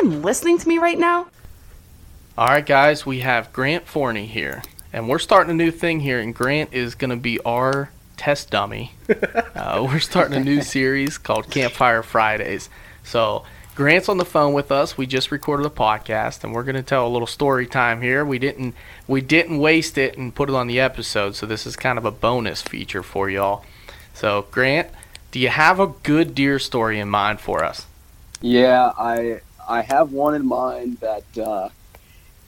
even listening to me right now? All right, guys, we have Grant Forney here, and we're starting a new thing here, and Grant is going to be our test dummy. uh, we're starting a new series called Campfire Fridays. So, Grant's on the phone with us. We just recorded a podcast, and we're going to tell a little story time here. We didn't we didn't waste it and put it on the episode, so this is kind of a bonus feature for y'all. So, Grant, do you have a good deer story in mind for us? Yeah, I I have one in mind that uh,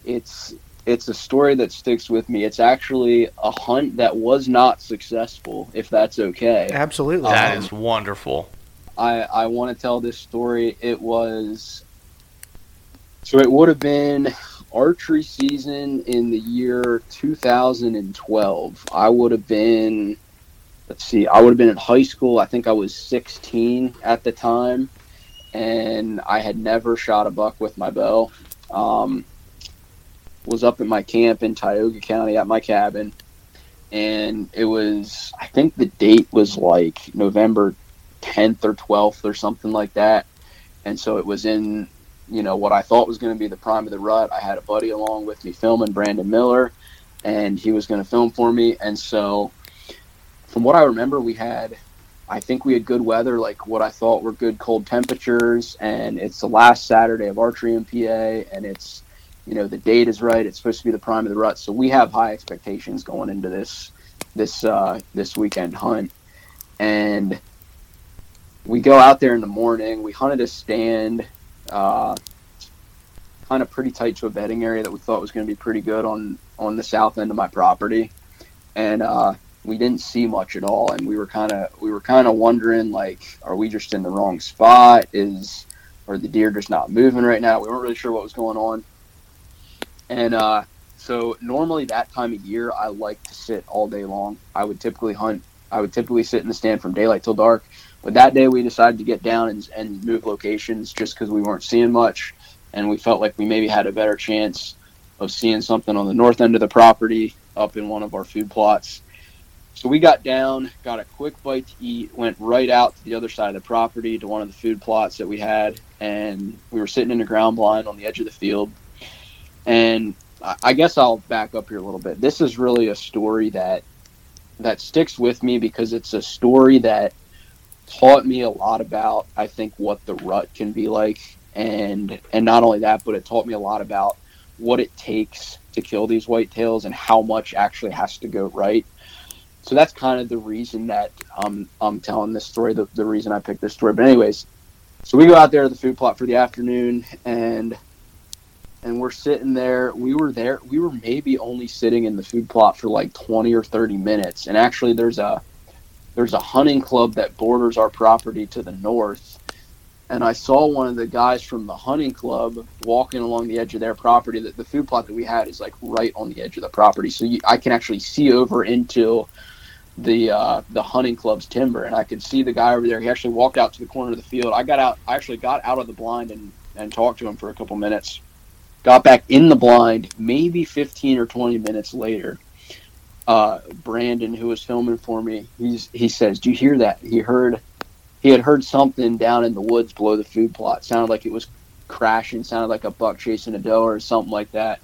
it's it's a story that sticks with me. It's actually a hunt that was not successful, if that's okay. Absolutely. That Um, is wonderful. I I want to tell this story. It was so it would have been archery season in the year 2012. I would have been let's see, I would have been in high school. I think I was 16 at the time and I had never shot a buck with my bow. Um, was up at my camp in Tioga County at my cabin, and it was I think the date was like November 10th or 12th or something like that, and so it was in you know what I thought was going to be the prime of the rut. I had a buddy along with me filming Brandon Miller, and he was going to film for me, and so from what I remember, we had I think we had good weather, like what I thought were good cold temperatures, and it's the last Saturday of archery in PA, and it's you know the date is right. It's supposed to be the prime of the rut, so we have high expectations going into this this uh, this weekend hunt, and we go out there in the morning. We hunted a stand, uh, kind of pretty tight to a bedding area that we thought was going to be pretty good on on the south end of my property, and uh, we didn't see much at all. And we were kind of we were kind of wondering like are we just in the wrong spot? Is or the deer just not moving right now? We weren't really sure what was going on. And uh so normally that time of year i like to sit all day long. I would typically hunt i would typically sit in the stand from daylight till dark. But that day we decided to get down and, and move locations just because we weren't seeing much. And we felt like we maybe had a better chance of seeing something on the north end of the property up in one of our food plots so we got down, got a quick bite to eat, went right out to the other side of the property to one of the food plots that we had, and we were sitting in a ground blind on the edge of the field. And I- guess I'll back up here a little bit. This is really a story that that sticks with me because it's a story that taught me a lot about I think what the rut can be like and and not only that but it taught me a lot about what it takes to kill these whitetails and how much actually has to go right so that's kind of the reason that um, I'm telling this story, the, the reason I picked this story. But anyways, so we go out there to the food plot for the afternoon, and and we're sitting there. We were there. We were maybe only sitting in the food plot for like 20 or 30 minutes. And actually, there's a there's a hunting club that borders our property to the north. And I saw one of the guys from the hunting club walking along the edge of their property. That the food plot that we had is like right on the edge of the property, so you, I can actually see over into the uh, the hunting club's timber, and I could see the guy over there. He actually walked out to the corner of the field. I got out. I actually got out of the blind and and talked to him for a couple minutes. Got back in the blind, maybe 15 or 20 minutes later. Uh, Brandon, who was filming for me, he's he says, "Do you hear that?" He heard, he had heard something down in the woods below the food plot. Sounded like it was crashing. Sounded like a buck chasing a doe or something like that.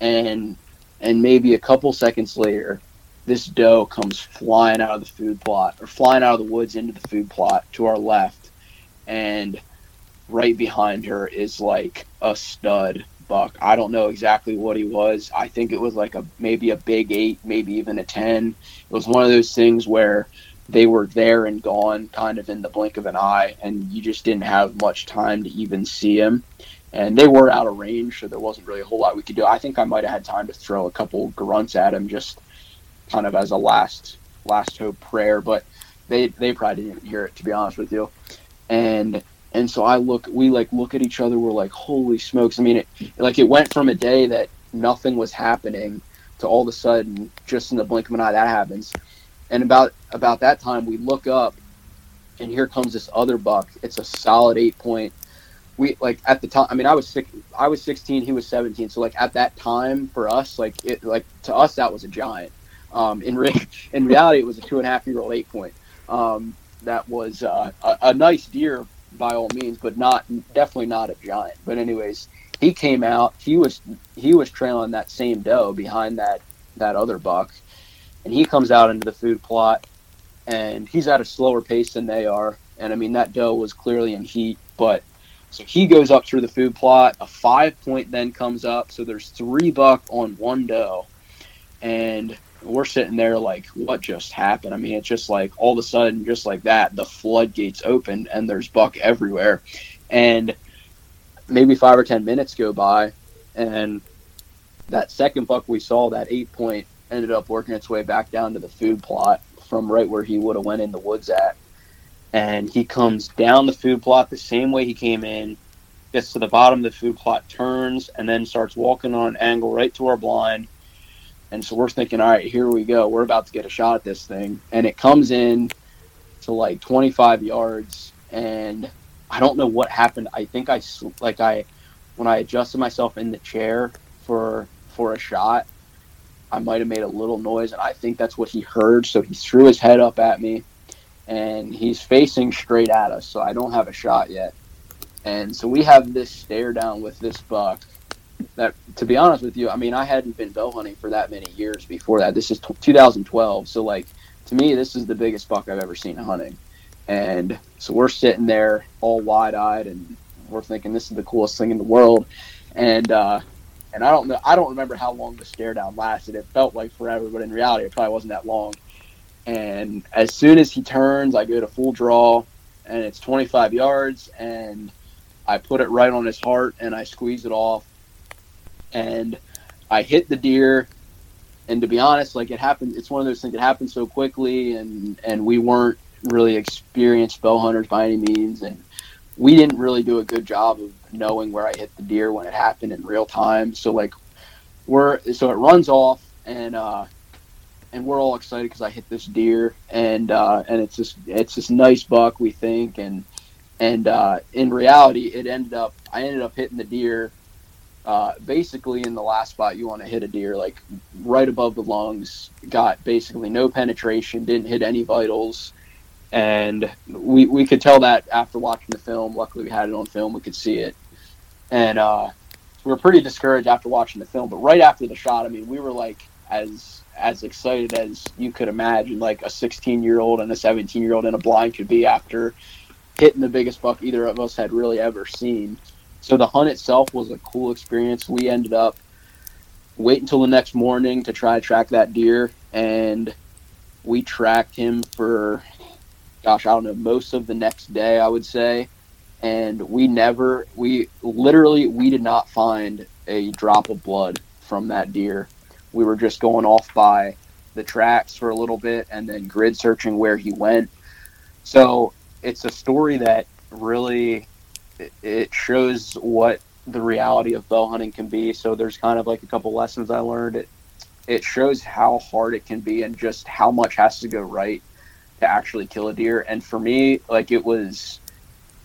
And and maybe a couple seconds later, this doe comes flying out of the food plot or flying out of the woods into the food plot to our left, and right behind her is like a stud buck. I don't know exactly what he was. I think it was like a maybe a big eight, maybe even a ten. It was one of those things where they were there and gone kind of in the blink of an eye and you just didn't have much time to even see him. And they were out of range, so there wasn't really a whole lot we could do. I think I might have had time to throw a couple grunts at him just kind of as a last last hope prayer, but they they probably didn't hear it to be honest with you. And and so I look, we like look at each other. We're like, holy smokes! I mean, it like it went from a day that nothing was happening to all of a sudden, just in the blink of an eye, that happens. And about about that time, we look up, and here comes this other buck. It's a solid eight point. We like at the time. I mean, I was six, I was 16. He was 17. So like at that time for us, like it like to us that was a giant. Um, in re- in reality, it was a two and a half year old eight point. Um, that was uh, a, a nice deer by all means, but not definitely not a giant. But anyways, he came out. He was he was trailing that same doe behind that that other buck, and he comes out into the food plot, and he's at a slower pace than they are. And I mean that doe was clearly in heat, but so he goes up through the food plot. A five point then comes up. So there's three buck on one doe, and we're sitting there like, what just happened? I mean, it's just like all of a sudden, just like that, the floodgates open and there's buck everywhere. And maybe five or 10 minutes go by, and that second buck we saw, that eight point, ended up working its way back down to the food plot from right where he would have went in the woods at. And he comes down the food plot the same way he came in, gets to the bottom of the food plot, turns, and then starts walking on an angle right to our blind and so we're thinking, all right, here we go. We're about to get a shot at this thing. And it comes in to like 25 yards. And I don't know what happened. I think I, like, I, when I adjusted myself in the chair for, for a shot, I might have made a little noise. And I think that's what he heard. So he threw his head up at me and he's facing straight at us. So I don't have a shot yet. And so we have this stare down with this buck that to be honest with you, I mean, I hadn't been bow hunting for that many years before that. This is t- 2012, so like to me, this is the biggest buck I've ever seen hunting. And so we're sitting there all wide eyed, and we're thinking this is the coolest thing in the world. And uh, and I don't know, I don't remember how long the stare down lasted. It felt like forever, but in reality, it probably wasn't that long. And as soon as he turns, I go to full draw, and it's 25 yards, and I put it right on his heart, and I squeeze it off and I hit the deer. And to be honest, like it happened, it's one of those things that happened so quickly, and and we weren't really experienced bow hunters by any means, and we didn't really do a good job of knowing where I hit the deer when it happened in real time. So like we're so it runs off, and uh, and we're all excited because I hit this deer, and uh, and it's this it's this nice buck we think, and and uh, in reality, it ended up I ended up hitting the deer uh, basically in the last spot you want to hit a deer like right above the lungs got basically no penetration didn't hit any vitals and we, we could tell that after watching the film. Luckily we had it on film. We could see it. And uh, we were pretty discouraged after watching the film. But right after the shot i mean we were like as as excited as you could imagine like a 16 year old and a 17 year old in a blind could be after hitting the biggest buck either of us had really ever seen. So the hunt itself was a cool experience. We ended up wait until the next morning to try to track that deer, and We tracked him for, gosh, I don't know, most of the next day, I would say. And we never, we literally, we did not find a drop of blood from that deer. We were just going off by the tracks for a little bit and then grid searching where he went. So it's a story that really it shows what the reality of bow hunting can be. So there's kind of like a couple lessons I learned. It it shows how hard it can be and just how much has to go right to actually kill a deer. And for me, like it was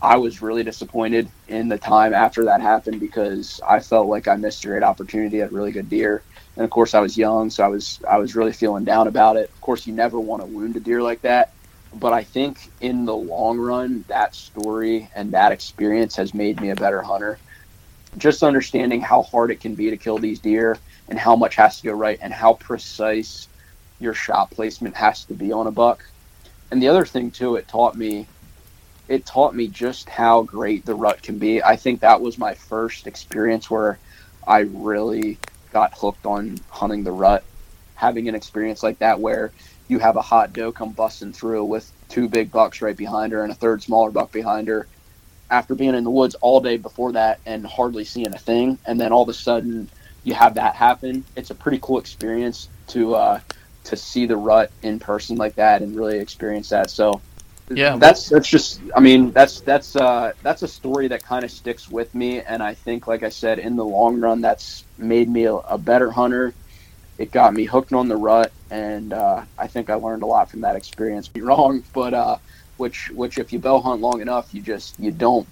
I was really disappointed in the time after that happened because I felt like I missed a great opportunity at really good deer. And of course I was young, so I was I was really feeling down about it. Of course you never want to wound a deer like that. But I think in the long run, that story and that experience has made me a better hunter just understanding how hard it can be to kill these deer and how much has to go right and how precise your shot placement has to be on a buck. And the other thing too, it taught me it taught me just how great the rut can be. I think that was my first experience where I really got hooked on hunting the rut. Having an experience like that where you have a hot doe come busting through with two big bucks right behind her and a third smaller buck behind her after being in the woods all day before that and hardly seeing a thing, and then all of a sudden you have that happen. It's a pretty cool experience to uh, to see the rut in person like that and really experience that. So yeah, that's that's just I mean that's that's uh, that's a story that kind of sticks with me, and I think like I said in the long run that's made me a, a better hunter. It got me hooked on the rut, and uh, I think I learned a lot from that experience. Be wrong, but uh, which which if you bow hunt long enough, you just you don't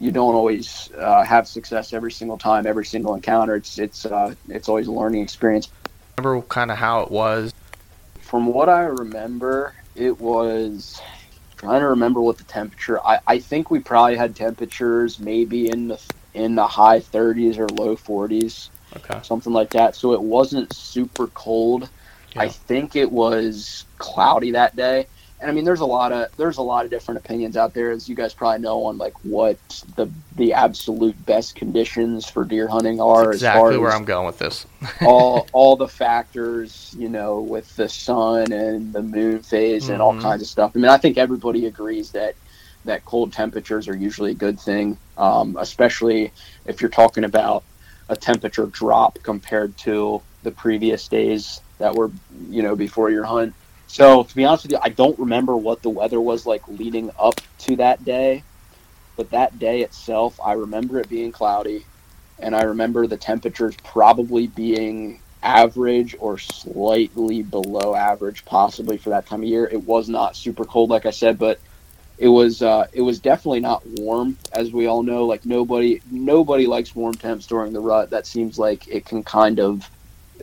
you don't always uh, have success every single time, every single encounter. It's it's uh, it's always a learning experience. Remember kind of how it was. From what I remember, it was trying to remember what the temperature. I, I think we probably had temperatures maybe in the in the high 30s or low 40s, okay, something like that. So it wasn't super cold. Yeah. I think it was cloudy that day and I mean, there's a lot of there's a lot of different opinions out there, as you guys probably know, on like what the the absolute best conditions for deer hunting are. That's exactly as far where as I'm going with this. all all the factors, you know, with the sun and the moon phase and all Mhm. kinds of stuff. I mean, I think everybody agrees that that cold temperatures are usually a good thing, um, especially if you're talking about a temperature drop compared to the previous days that were, you know, before your hunt. So to be honest with you, I don't remember what the weather was like leading up to that day, but that day itself, I remember it being cloudy, and I remember the temperatures probably being average or slightly below average, possibly for that time of year. It was not super cold, like I said, but it was uh, it was definitely not warm, as we all know. Like nobody nobody likes warm temps during the rut. That seems like it can kind of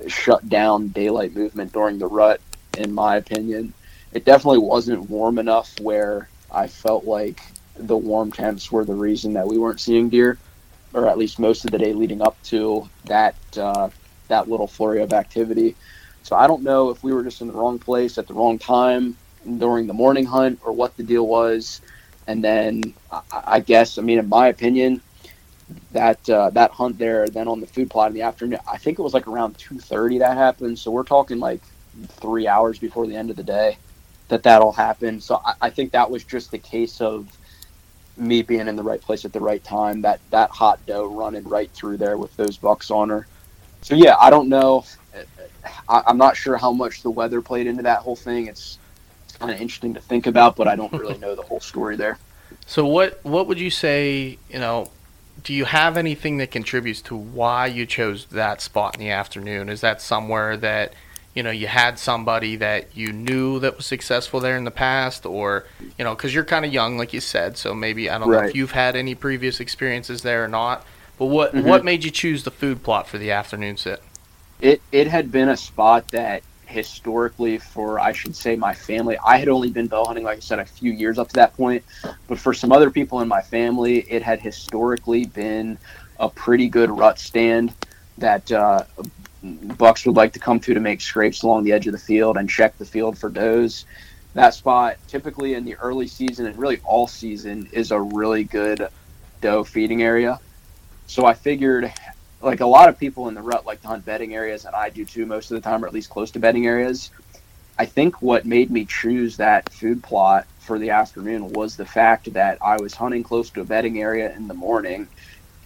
shut down daylight movement during the rut in my opinion. It definitely wasn't warm enough where I felt like the warm temps were the reason that we weren't seeing deer, or at least most of the day leading up to that uh, that little flurry of activity. So I don't know if we were just in the wrong place at the wrong time during the morning hunt or what the deal was. And then I, guess, I mean, in my opinion, that uh, that hunt there, then on the food plot in the afternoon, I think it was like around two thirty that happened. So we're talking like three hours before the end of the day that that'll happen. So I, I think that was just the case of me being in the right place at the right time. That that hot doe running right through there with those bucks on her. So yeah, I don't know. I, I'm not sure how much the weather played into that whole thing. It's, it's kind of interesting to think about, but I don't really know the whole story there. So what what would you say? You know, do you have anything that contributes to why you chose that spot in the afternoon? Is that somewhere that you know you had somebody that you knew that was successful there in the past, or you know, because you're kind of young, like you said, so maybe I don't know if you've had any previous experiences there or not. But what Mhm. what made you choose the food plot for the afternoon sit? it it had been a spot that historically for I should say my family I had only been bow hunting like I said a few years up to that point but for some other people in my family it had historically been a pretty good rut stand that uh, bucks would like to come to to make scrapes along the edge of the field and check the field for does that spot typically in the early season and really all season is a really good doe feeding area so I figured like a lot of people in the rut like to hunt bedding areas, and I do too most of the time, or at least close to bedding areas. I think what made me choose that food plot for the afternoon was the fact that I was hunting close to a bedding area in the morning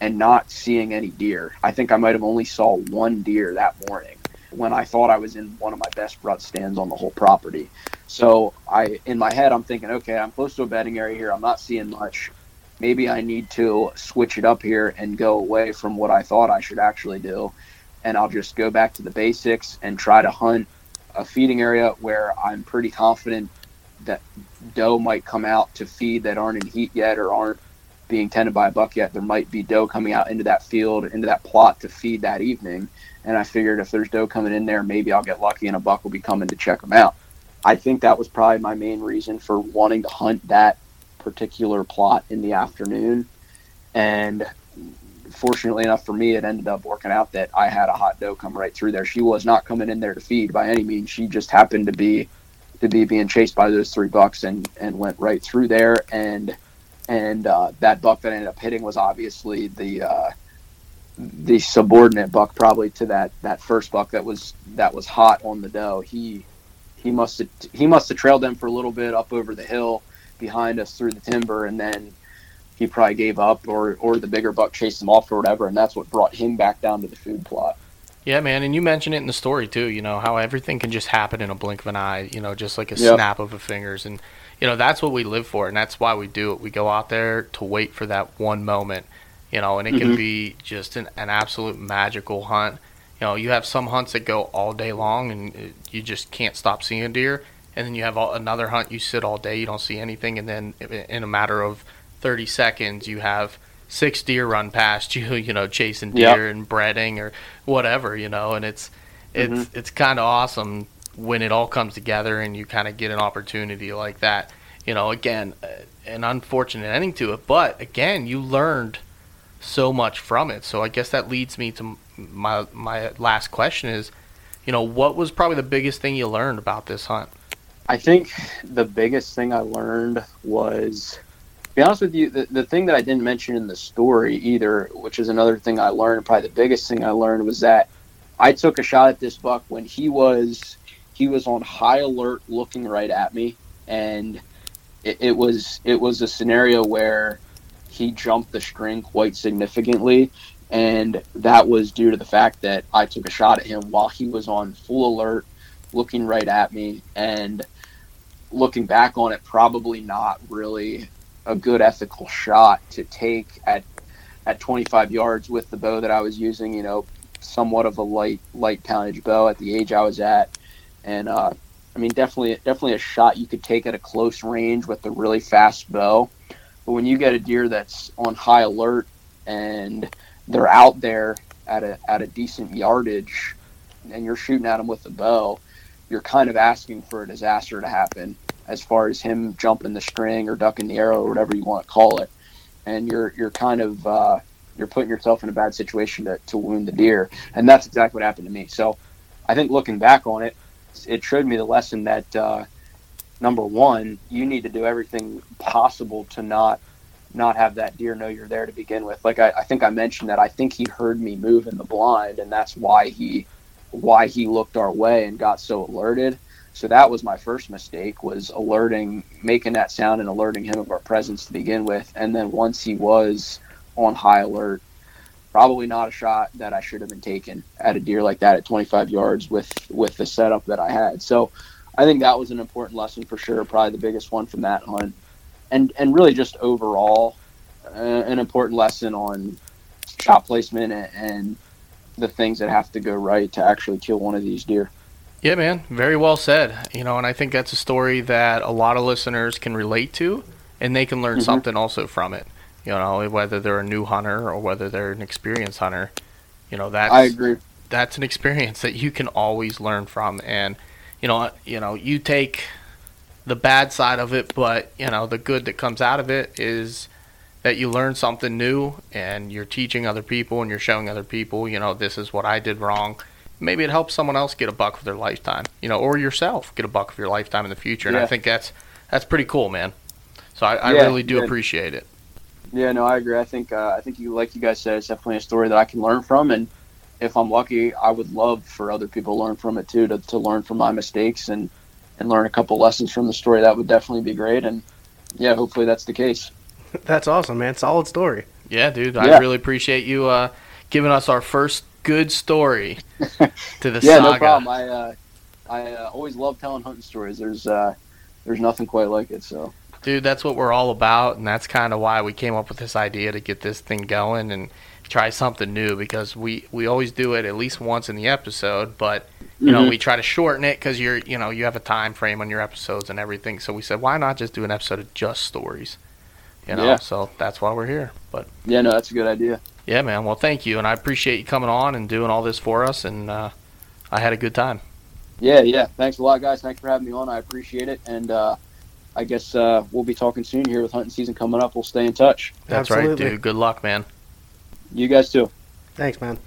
and not seeing any deer. I think I might have only saw one deer that morning when I thought I was in one of my best rut stands on the whole property. So I, in my head, I'm thinking, okay, I'm close to a bedding area here. I'm not seeing much. Maybe I need to switch it up here and go away from what I thought I should actually do. And I'll just go back to the basics and try to hunt a feeding area where I'm pretty confident that doe might come out to feed that aren't in heat yet or aren't being tended by a buck yet. There might be doe coming out into that field, into that plot to feed that evening. And I figured if there's doe coming in there, maybe I'll get lucky and a buck will be coming to check them out. I think that was probably my main reason for wanting to hunt that particular plot in the afternoon. And fortunately enough for me, it ended up working out that I had a hot doe come right through there. She was not coming in there to feed by any means. She just happened to be to be being chased by those three bucks and and went right through there. And and uh, that buck that I ended up hitting was obviously the uh, the subordinate buck probably to that that first buck that was that was hot on the doe. He he must have he must have trailed them for a little bit up over the hill behind us through the timber, and then he probably gave up, or or the bigger buck chased him off or whatever, and that's what brought him back down to the food plot. Yeah, man, and you mentioned it in the story too. You know how everything can just happen in a blink of an eye. You know, just like a Yep. snap of a fingers, and you know that's what we live for, and that's why we do it. We go out there to wait for that one moment. You know, and it can Mhm. be just an, an absolute magical hunt. You know, you have some hunts that go all day long, and you just can't stop seeing deer. And then you have all, another hunt you sit all day, you don't see anything, and then in a matter of 30 seconds, you have six deer run past you, you know, chasing Yep. deer and breading or whatever, you know, and it's it's Mhm. it's kind of awesome when it all comes together and you kind of get an opportunity like that. You know, again, uh, an unfortunate ending to it, but again, you learned so much from it. So I guess that leads me to my my last question is, you know, what was probably the biggest thing you learned about this hunt? I think the biggest thing I learned was, to be honest with you, the, the thing that I didn't mention in the story either, which is another thing I learned, probably the biggest thing I learned was that I took a shot at this buck when he was he was on high alert looking right at me. And it, it was it was a scenario where he jumped the string quite significantly. And that was due to the fact that I took a shot at him while he was on full alert looking right at me. And looking back on it probably not really a good ethical shot to take at at 25 yards with the bow that I was using you know somewhat of a light light poundage bow at the age I was at and uh, I mean definitely definitely a shot you could take at a close range with a really fast bow. But when you get a deer that's on high alert and they're out there at a at a decent yardage and you're shooting at them with a bow you're kind of asking for a disaster to happen as far as him jumping the string or ducking the arrow or whatever you want to call it. And you're you're kind of uh, you're putting yourself in a bad situation to, to wound the deer. And that's exactly what happened to me. So i think looking back on it it showed me the lesson that uh, number one you need to do everything possible to not not have that deer know you're there to begin with. Like I, I think i mentioned that i think he heard me move in the blind and that's why he why he looked our way and got so alerted. So that was my first mistake was alerting making that sound and alerting him of our presence to begin with. And then once he was on high alert probably not a shot that i should have been taken at a deer like that at 25 yards with with the setup that i had so i think that was an important lesson for sure probably the biggest one from that hunt and and really just overall uh, an important lesson on shot placement and, and the things that have to go right to actually kill one of these deer Yeah, man, very well said. You know, and I think that's a story that a lot of listeners can relate to, and they can learn Mhm. something also from it. You know, whether they're a new hunter or whether they're an experienced hunter. You know, that's i agree. that's an experience that you can always learn from. And you know you know you take the bad side of it but you know the good that comes out of it is that you learn something new and you're teaching other people and you're showing other people you know this is what I did wrong. Maybe it helps someone else get a buck for their lifetime you know or yourself get a buck for your lifetime in the future. And I think that's that's pretty cool man. So I, I Yeah, really do yeah. appreciate it Yeah, no, I agree. I think uh, I think you like you guys said, it's definitely a story that I can learn from, and if I'm lucky, I would love for other people to learn from it too, to, to learn from my mistakes and and learn a couple lessons from the story, that would definitely be great. And yeah, hopefully that's the case. That's awesome, man. Solid story. Yeah, dude. I really appreciate you uh, giving us our first good story to the yeah, saga. no problem. I uh, I uh, always love telling hunting stories. There's uh, there's nothing quite like it. So Dude, that's what we're all about, and that's kind of why we came up with this idea to get this thing going and try something new because we we always do it at least once in the episode, but you know Mhm. we try to shorten it because you're you know you have a time frame on your episodes and everything. So we said why not just do an episode of just stories, you know? Yeah. So that's why we're here. But yeah, no, that's a good idea. yeah, man. Well, thank you, and I appreciate you coming on and doing all this for us, and uh, I had a good time. Yeah, yeah. Thanks a lot, guys. Thanks for having me on. I appreciate it. And uh, I guess uh, we'll be talking soon here with hunting season coming up. We'll stay in touch. That's right, dude. Good luck, man. You guys too. Thanks, man.